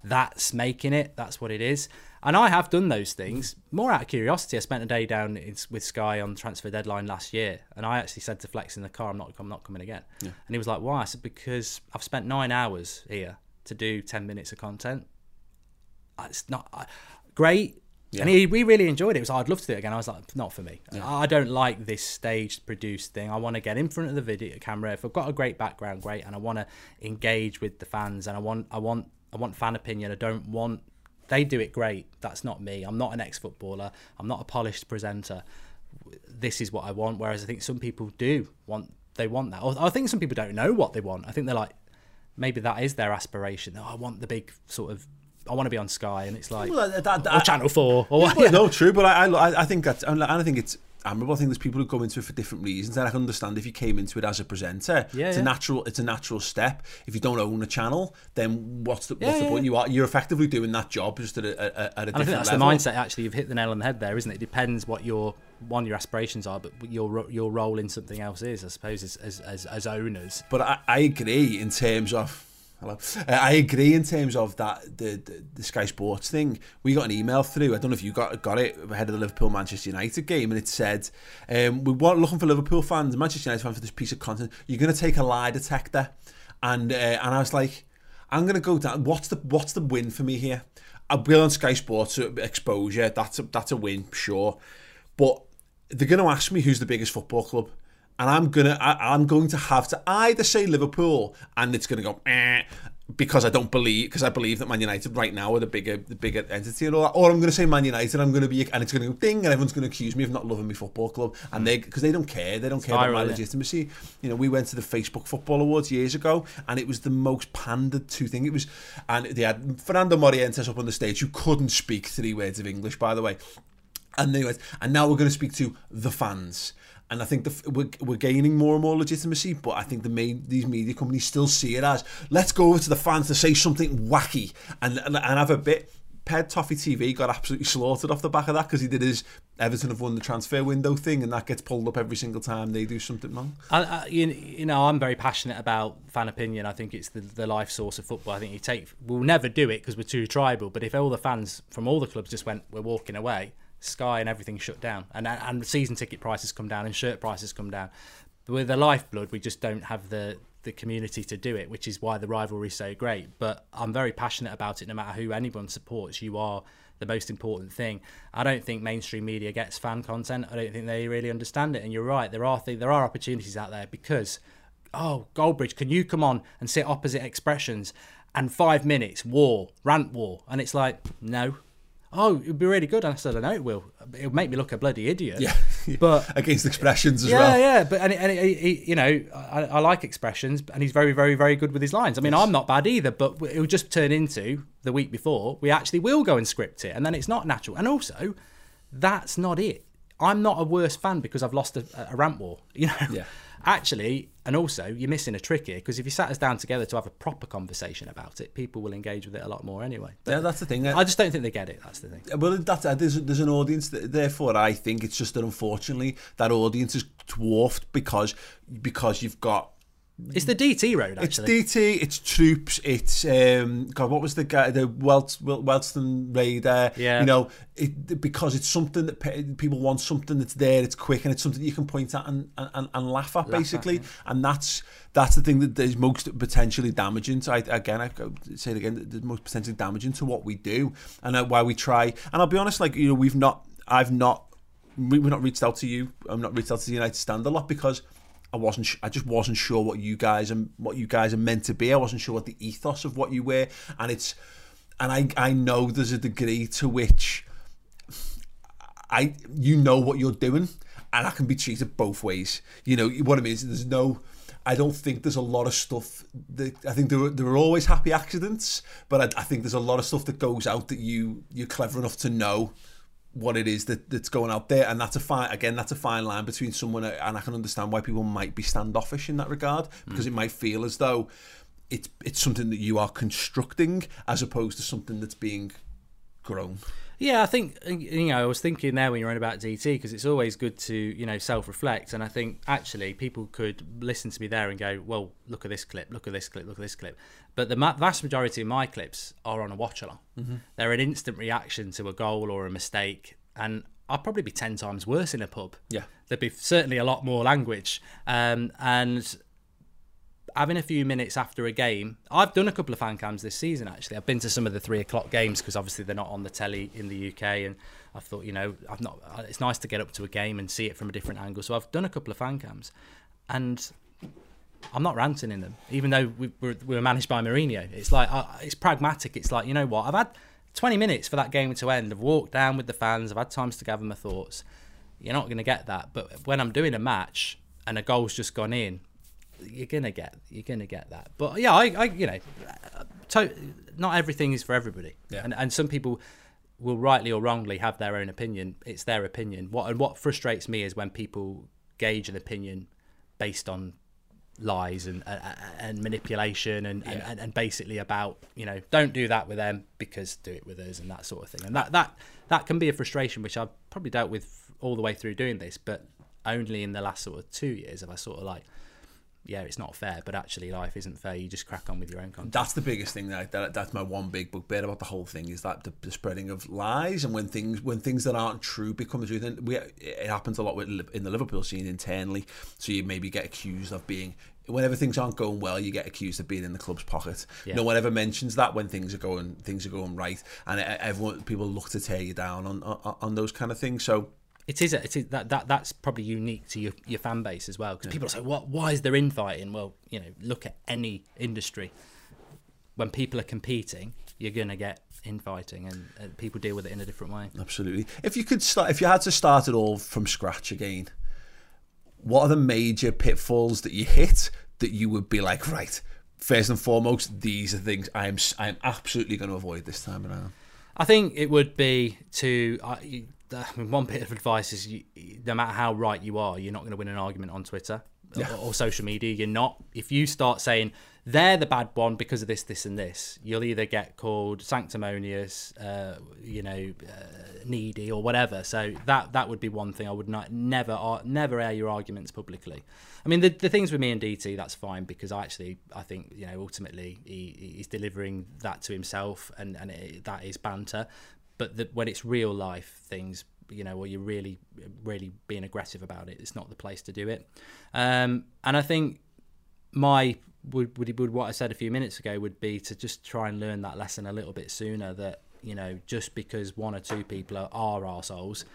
that's making it that's what it is. And i have done those things. More out of curiosity i spent a day down with sky on transfer deadline last year and i actually said to flex in the car i'm not i'm not coming again. Yeah. and he was like why? I said because i've spent nine hours here to do 10 minutes of content. Uh, it's not uh, great. Yeah. And he, we really enjoyed it. it was, I'd love to do it again. I was like, not for me. Yeah. I don't like this staged produced thing. I want to get in front of the video camera. If I've got a great background, great, and I want to engage with the fans, and I want, I want, I want fan opinion. I don't want. They do it great. That's not me. I'm not an ex-footballer. I'm not a polished presenter. this is what I want. Whereas I think some people do want they want that. Or I think some people don't know what they want. I think they're like maybe that is their aspiration. Oh, I want the big sort of. I want to be on Sky, and it's like Well, that- that- or Channel Four, or Yeah, well, no, true, but I, I, I think that's, and I think it's admirable. I think there's people who come into it for different reasons, and I can understand if you came into it as a presenter. Yeah, it's yeah. a natural, it's a natural step. If you don't own a channel, then what's the, Yeah, what's the point? You are, you're effectively doing that job just at a, a, at a And I different think that's level. the mindset. Actually, you've hit the nail on the head there, isn't it? It depends what your one your aspirations are, but your your role in something else is, I suppose, as as, as, owners. But I, I agree in terms of. Hello. Uh, I agree in terms of that the, the the Sky Sports thing. We got an email through. I don't know if you got got it ahead of the Liverpool Manchester United game, and it said um, we want looking for Liverpool fans, Manchester United fans for this piece of content. You're going to take a lie detector, and uh, and I was like, I'm going to go down. What's the what's the win for me here? I'll on Sky Sports uh, exposure. That's a, that's a win, sure, but they're going to ask me who's the biggest football club and I'm gonna I, I'm going to have to either say Liverpool and it's going to go eh, because I don't believe because I believe that Man United right now are the bigger the bigger entity and all that, or I'm going to say Man United. I'm going to be and it's going to go ding, and everyone's going to accuse me of not loving my football club, and they because they don't care, they don't care about my legitimacy. You know, we went to the Facebook Football Awards years ago, and it was the most pandered to thing. It was, and they had Fernando Morientes up on the stage who couldn't speak three words of English, by the way. And went, and now we're going to speak to the fans. And I think the, we're, we're gaining more and more legitimacy, but I think the main these media companies still see it as let's go over to the fans to say something wacky and and, have a bit. Ped Toffee TV got absolutely slaughtered off the back of that because he did his Everton have won the transfer window thing, and that gets pulled up every single time they do something wrong. I, I, uh, you, you know, I'm very passionate about fan opinion. I think it's the, the life source of football. I think you take, we'll never do it because we're too tribal. But if all the fans from all the clubs just went, we're walking away, Sky and everything shut down, and and season ticket prices come down and shirt prices come down. With the lifeblood, we just don't have the the community to do it, which is why the rivalry is so great. But I'm very passionate about it. No matter who anyone supports, you are the most important thing. I don't think mainstream media gets fan content. I don't think they really understand it. And you're right, there are th- there are opportunities out there because, oh, Goldbridge, can you come on and sit opposite expressions and five minutes war rant war? And it's like no. Oh, it'd be really good. And I said, I know it will. It'll make me look a bloody idiot. Yeah, [laughs] But against expressions as yeah, well. yeah, yeah. but and, and he, he, you know, I, I like expressions, and he's very, very, very good with his lines. I mean, I'm not bad either, but it will just turn into the week before we actually will go and script it, and then it's not natural. And also, that's not it. I'm not a worse fan because I've lost a, a rant war. [laughs] You know, Yeah. Actually, and also you're missing a trick here because if you sat us down together to have a proper conversation about it, people will engage with it a lot more anyway. But Yeah, that's the thing. I just don't think they get it. That's the thing. Well, that's uh, there's there's an audience. th- Therefore, I think it's just that unfortunately that audience is dwarfed because because you've got It's the DT road actually. it's. DT, it's Troopz, it's um God, what was the guy the Welt Wel- Welston Raider? Yeah. you know, it because it's something that pe- people want something that's there, it's quick, and it's something you can point at and and, and laugh at basically, and that's that's the thing that is most potentially damaging. To, I, again, I say it again, the most potentially damaging to what we do and uh, why we try. And I'll be honest, like you know, we've not, I've not we- we've not reached out to you. I'm not reached out to the United Stand a lot because I wasn't. sh- I just wasn't sure what you guys and what you guys are meant to be. I wasn't sure what the ethos of what you were, and it's, and I I know there's a degree to which I you know what you're doing, and I can be treated both ways. You know what I mean? There's no. I don't think there's a lot of stuff that I think there are, there are always happy accidents, but I, I think there's a lot of stuff that goes out that you you're clever enough to know what it is that, that's going out there, and that's a fine again. That's a fine line between someone, and I can understand why people might be standoffish in that regard because mm. it might feel as though it's it's something that you are constructing as opposed to something that's being grown. Yeah, I think uh, you know. I was thinking there when you're on about DT because it's always good to you know self-reflect, and I think actually people could listen to me there and go, "Well, look at this clip, look at this clip, look at this clip." But the vast majority of my clips are on a watch along. They're an instant reaction to a goal or a mistake, and I'd probably be ten times worse in a pub. Yeah. there'd be certainly a lot more language, um, and having a few minutes after a game. I've done a couple of fan cams this season. Actually, I've been to some of the three o'clock games because obviously they're not on the telly in the UK, and I thought you know I've not. It's nice to get up to a game and see it from a different angle. So I've done a couple of fan cams, and I'm not ranting in them, even though we were, we were managed by Mourinho. It's like uh, it's pragmatic. It's like you know what I've had 20 minutes for that game to end. I've walked down with the fans. I've had times to gather my thoughts. You're not going to get that. But when I'm doing a match and a goal's just gone in, you're gonna get you're gonna get that. But yeah, I, I you know, to, not everything is for everybody, Yeah. and and some people will rightly or wrongly have their own opinion. It's their opinion. What and what frustrates me is when people gauge an opinion based on lies and and, and manipulation and, Yeah. and and basically about you know don't do that with them because do it with us and that sort of thing and that that that can be a frustration which I've probably dealt with all the way through doing this but only in the last sort of two years have I sort of like yeah it's not fair but actually life isn't fair you just crack on with your own content That's the biggest thing. That, that that's my one big bugbear about the whole thing is that the, the spreading of lies and when things when things that aren't true become true. Then we it happens a lot with in the Liverpool scene internally. So you maybe get accused of being whenever things aren't going well, you get accused of being in the club's pocket. Yeah. No one ever mentions that when things are going things are going right, and everyone people look to tear you down on on, on those kind of things. So It is. It is that, that that's probably unique to your, your fan base as well. Because people say, "What? Why is there infighting?" Well, you know, look at any industry. When people are competing, you're gonna get infighting, and, and people deal with it in a different way. Absolutely. If you could start, if you had to start it all from scratch again, what are the major pitfalls that you hit that you would be like, right? First and foremost, these are things I am I am absolutely going to avoid this time around. I think it would be to. Uh, I mean, one bit of advice is, you, no matter how right you are, you're not going to win an argument on Twitter Yeah. or, or social media. You're not. If you start saying they're the bad one because of this, this, and this, you'll either get called sanctimonious, uh, you know, uh, needy, or whatever. So that that would be one thing I would not never ar- never air your arguments publicly. I mean, the, the things with me and DT, that's fine because I actually I think you know ultimately he, he's delivering that to himself, and and it, that is banter. But the, when it's real life things, you know, where you're really really being aggressive about it, it's not the place to do it. Um, and I think my would, would would what I said a few minutes ago would be to just try and learn that lesson a little bit sooner. That you know, just because one or two people are, are arseholes,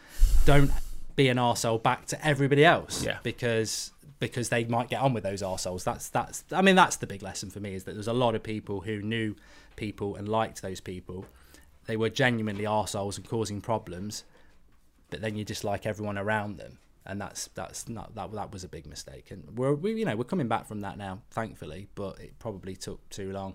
don't be an arsehole back to everybody else. Yeah. Because because they might get on with those arseholes. That's that's I mean that's the big lesson for me is that there's a lot of people who knew people and liked those people. They were genuinely arseholes and causing problems, but then you dislike everyone around them and that's that's not that that was a big mistake and we're we, you know we're coming back from that now thankfully but it probably took too long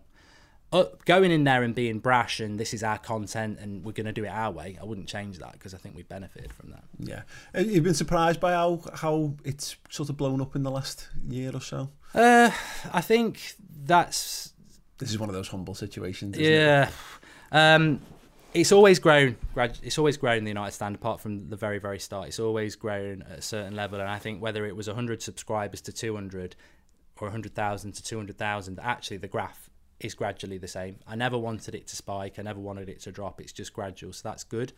uh, going in there and being brash and this is our content and we're going to do it our way i wouldn't change that because i think we benefited from that Yeah, Uh, you've been surprised by how how it's sort of blown up in the last year or so. uh i think that's This is one of those humble situations. Isn't It? yeah um it's always grown it's always grown in the united stand apart from the very very start it's always grown at a certain level and i think whether it was 100 subscribers to 200 or 100000 to 200000 actually the graph is gradually the same i never wanted it to spike i never wanted it to drop it's just gradual so that's good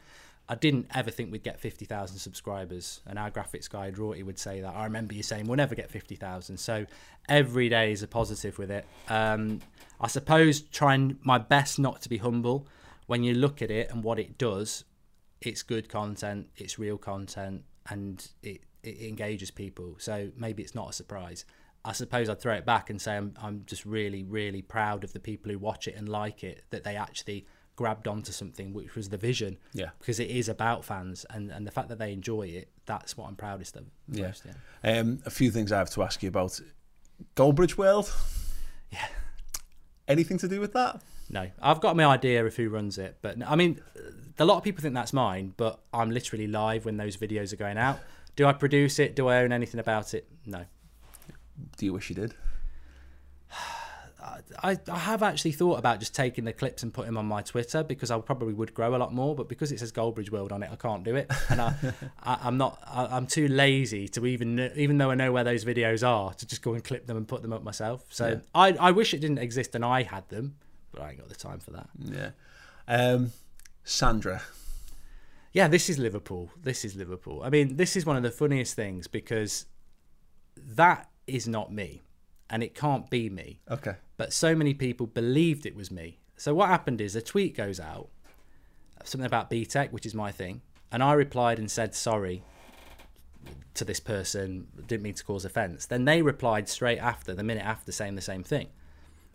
I didn't ever think we'd get 50,000 subscribers, and our graphics guy, Rorty, would say that. I remember you saying we'll never get 50,000. So every day is a positive with it. Um, I suppose trying my best not to be humble. When you look at it and what it does, it's good content, it's real content, and it, it engages people. So maybe it's not a surprise. I suppose I'd throw it back and say I'm, I'm just really, really proud of the people who watch it and like it, that they actually grabbed onto something which was the vision Yeah. because it is about fans and, and the fact that they enjoy it that's what I'm proudest of Yeah. most, yeah. Um, a few things I have to ask you about. Goldbridge World. Yeah. Anything to do with that? No, I've got my idea of who runs it, but I mean, a lot of people think that's mine, but I'm literally live when those videos are going out. Do I produce it? Do I own anything about it? No. Do you wish you did? [sighs] I, I have actually thought about just taking the clips and putting them on my Twitter because I probably would grow a lot more, but because it says Goldbridge World on it, I can't do it, and I, [laughs] I I'm not I, I'm too lazy to even even though I know where those videos are to just go and clip them and put them up myself. So Yeah. I I wish it didn't exist and I had them, but I ain't got the time for that. Yeah. Um, Sandra. Yeah, this is Liverpool. This is Liverpool. I mean, this is one of the funniest things because that is not me and it can't be me. Okay. But so many people believed it was me. So what happened is a tweet goes out, something about BTEC, which is my thing, and I replied and said sorry to this person, didn't mean to cause offence. Then they replied straight after, the minute after, saying the same thing,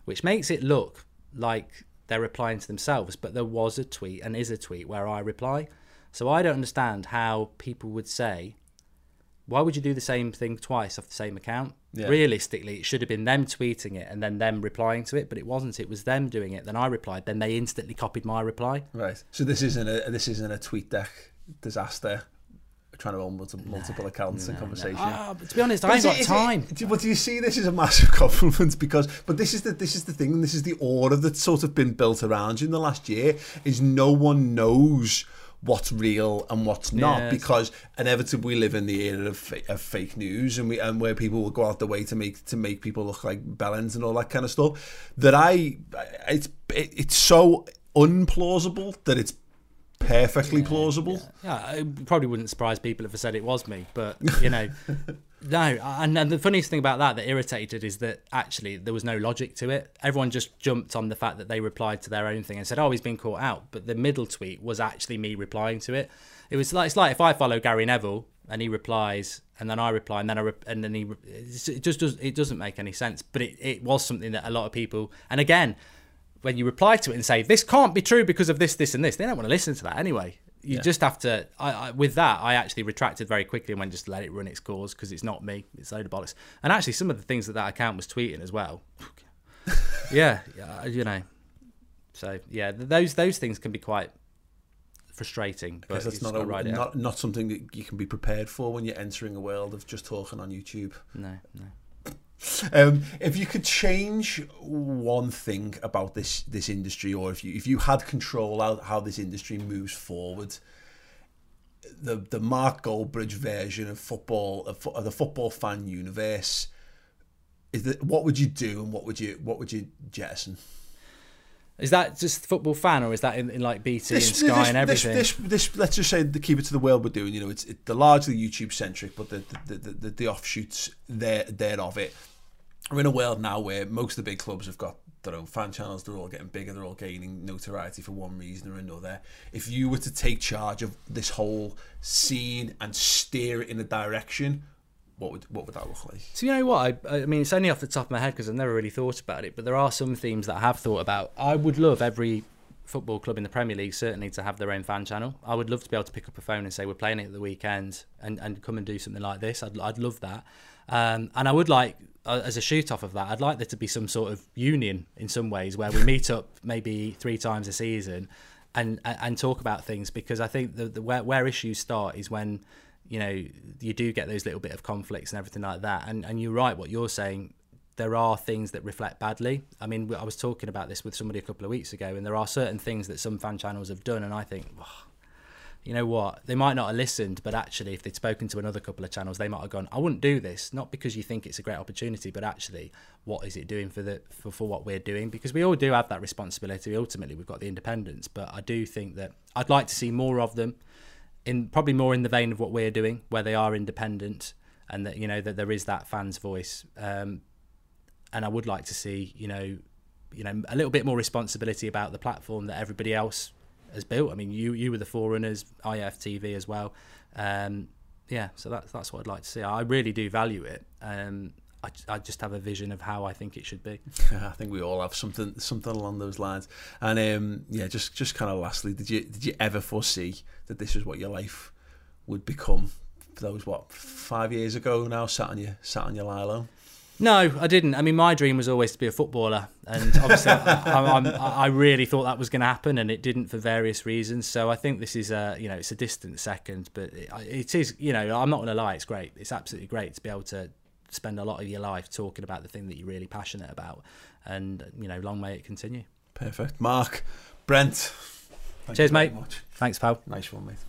which makes it look like they're replying to themselves. But there was a tweet and is a tweet where I reply. So I don't understand how people would say why would you do the same thing twice off the same account? Yeah. Realistically, it should have been them tweeting it and then them replying to it, but it wasn't. It was them doing it. Then I replied. Then they instantly copied my reply. Right. So this isn't a this isn't a TweetDeck disaster. Trying to own multiple, multiple accounts and conversation. Ah, but to be honest, I But ain't is it- got is it- time. do- but do you see this as a massive [laughs] compliment? Because, but this is the this is the thing. and This is the aura that's sort of been built around you in the last year. Is no one knows what's real and what's not Yes. because inevitably we live in the era of, fa- of fake news and we and where people will go out the way to make to make people look like bellends and all that kind of stuff. That I it's it, it's so unplausible that it's perfectly plausible. Yeah, it probably wouldn't surprise people if I said it was me, but you know, [laughs] no. And, and the funniest thing about that that irritated is that actually there was no logic to it. Everyone just jumped on the fact that they replied to their own thing and said, "Oh, he's been caught out," but the middle tweet was actually me replying to it. It was like it's like if I follow Gary Neville and he replies and then I reply and then I re- and then he re- it just does it doesn't make any sense. But it, it was something that a lot of people and again when you reply to it and say this can't be true because of this, this, and this, they don't want to listen to that anyway. You Yeah. just have to. I, I, with that, I actually retracted very quickly and went just let it run its course because it's not me. It's a load of bollocks. And actually, some of the things that that account was tweeting as well. [laughs] yeah, yeah, you know. So yeah, those those things can be quite frustrating. But Because that's not, a, not not something that you can be prepared for when you're entering a world of just talking on YouTube. No, no. Um, if you could change one thing about this this industry, or if you if you had control out how this industry moves forward, the the Mark Goldbridge version of football of, of the football fan universe, is that what would you do and what would you what would you jettison? Is that just football fan or is that in, in like BT and Sky and everything? This, this, let's just say the keep it to the world we're doing. You know, it's it, they're largely YouTube centric, but the the, the, the the offshoots there there of it. We're in a world now where most of the big clubs have got their own fan channels. They're all getting bigger. They're all gaining notoriety for one reason or another. If you were to take charge of this whole scene and steer it in a direction, what would what would that look like? So you know what? I, I mean, it's only off the top of my head because I've never really thought about it. But there are some themes that I have thought about. I would love every football club in the Premier League certainly to have their own fan channel. I would love to be able to pick up a phone and say we're playing it at the weekend and, and come and do something like this. I'd I'd love that. Um, and I would like uh, as a shoot off of that, I'd like there to be some sort of union in some ways where we meet up maybe three times a season and and, talk about things because I think the, the where, where issues start is when you know you do get those little bit of conflicts and everything like that. And and you're right what you're saying there are things that reflect badly. I mean i was talking about this with somebody a couple of weeks ago and there are certain things that some fan channels have done and i think "Oh, you know what? They might not have listened but actually if they'd spoken to another couple of channels they might have gone i wouldn't do this not because you think it's a great opportunity but actually what is it doing for the for, for what we're doing? Because we all do have that responsibility. Ultimately we've got the independence but i do think that i'd like to see more of them in probably more in the vein of what we're doing, where they are independent and that you know that there is that fan's voice. Um, and I would like to see you know, you know, a little bit more responsibility about the platform that everybody else has built. I mean, you you were the forerunners, AFTV as well. Um, yeah, so that's that's what I'd like to see. I really do value it. Um, I, I just have a vision of how I think it should be. [laughs] I think we all have something something along those lines. And um, yeah, just just kind of lastly, did you did you ever foresee that this was what your life would become? Was what five years ago now. Sat on your sat on your lilo. No, I didn't. I mean, my dream was always to be a footballer, and obviously, I, [laughs] I'm, I really thought that was going to happen, and it didn't for various reasons. So I think this is a, you know, it's a distant second, but it, it is, you know, I'm not going to lie, it's great. It's absolutely great to be able to spend a lot of your life talking about the thing that you're really passionate about, and you know, long may it continue. Perfect, Mark, Brent. Cheers, mate. Much. Thanks, pal. Nice one, mate.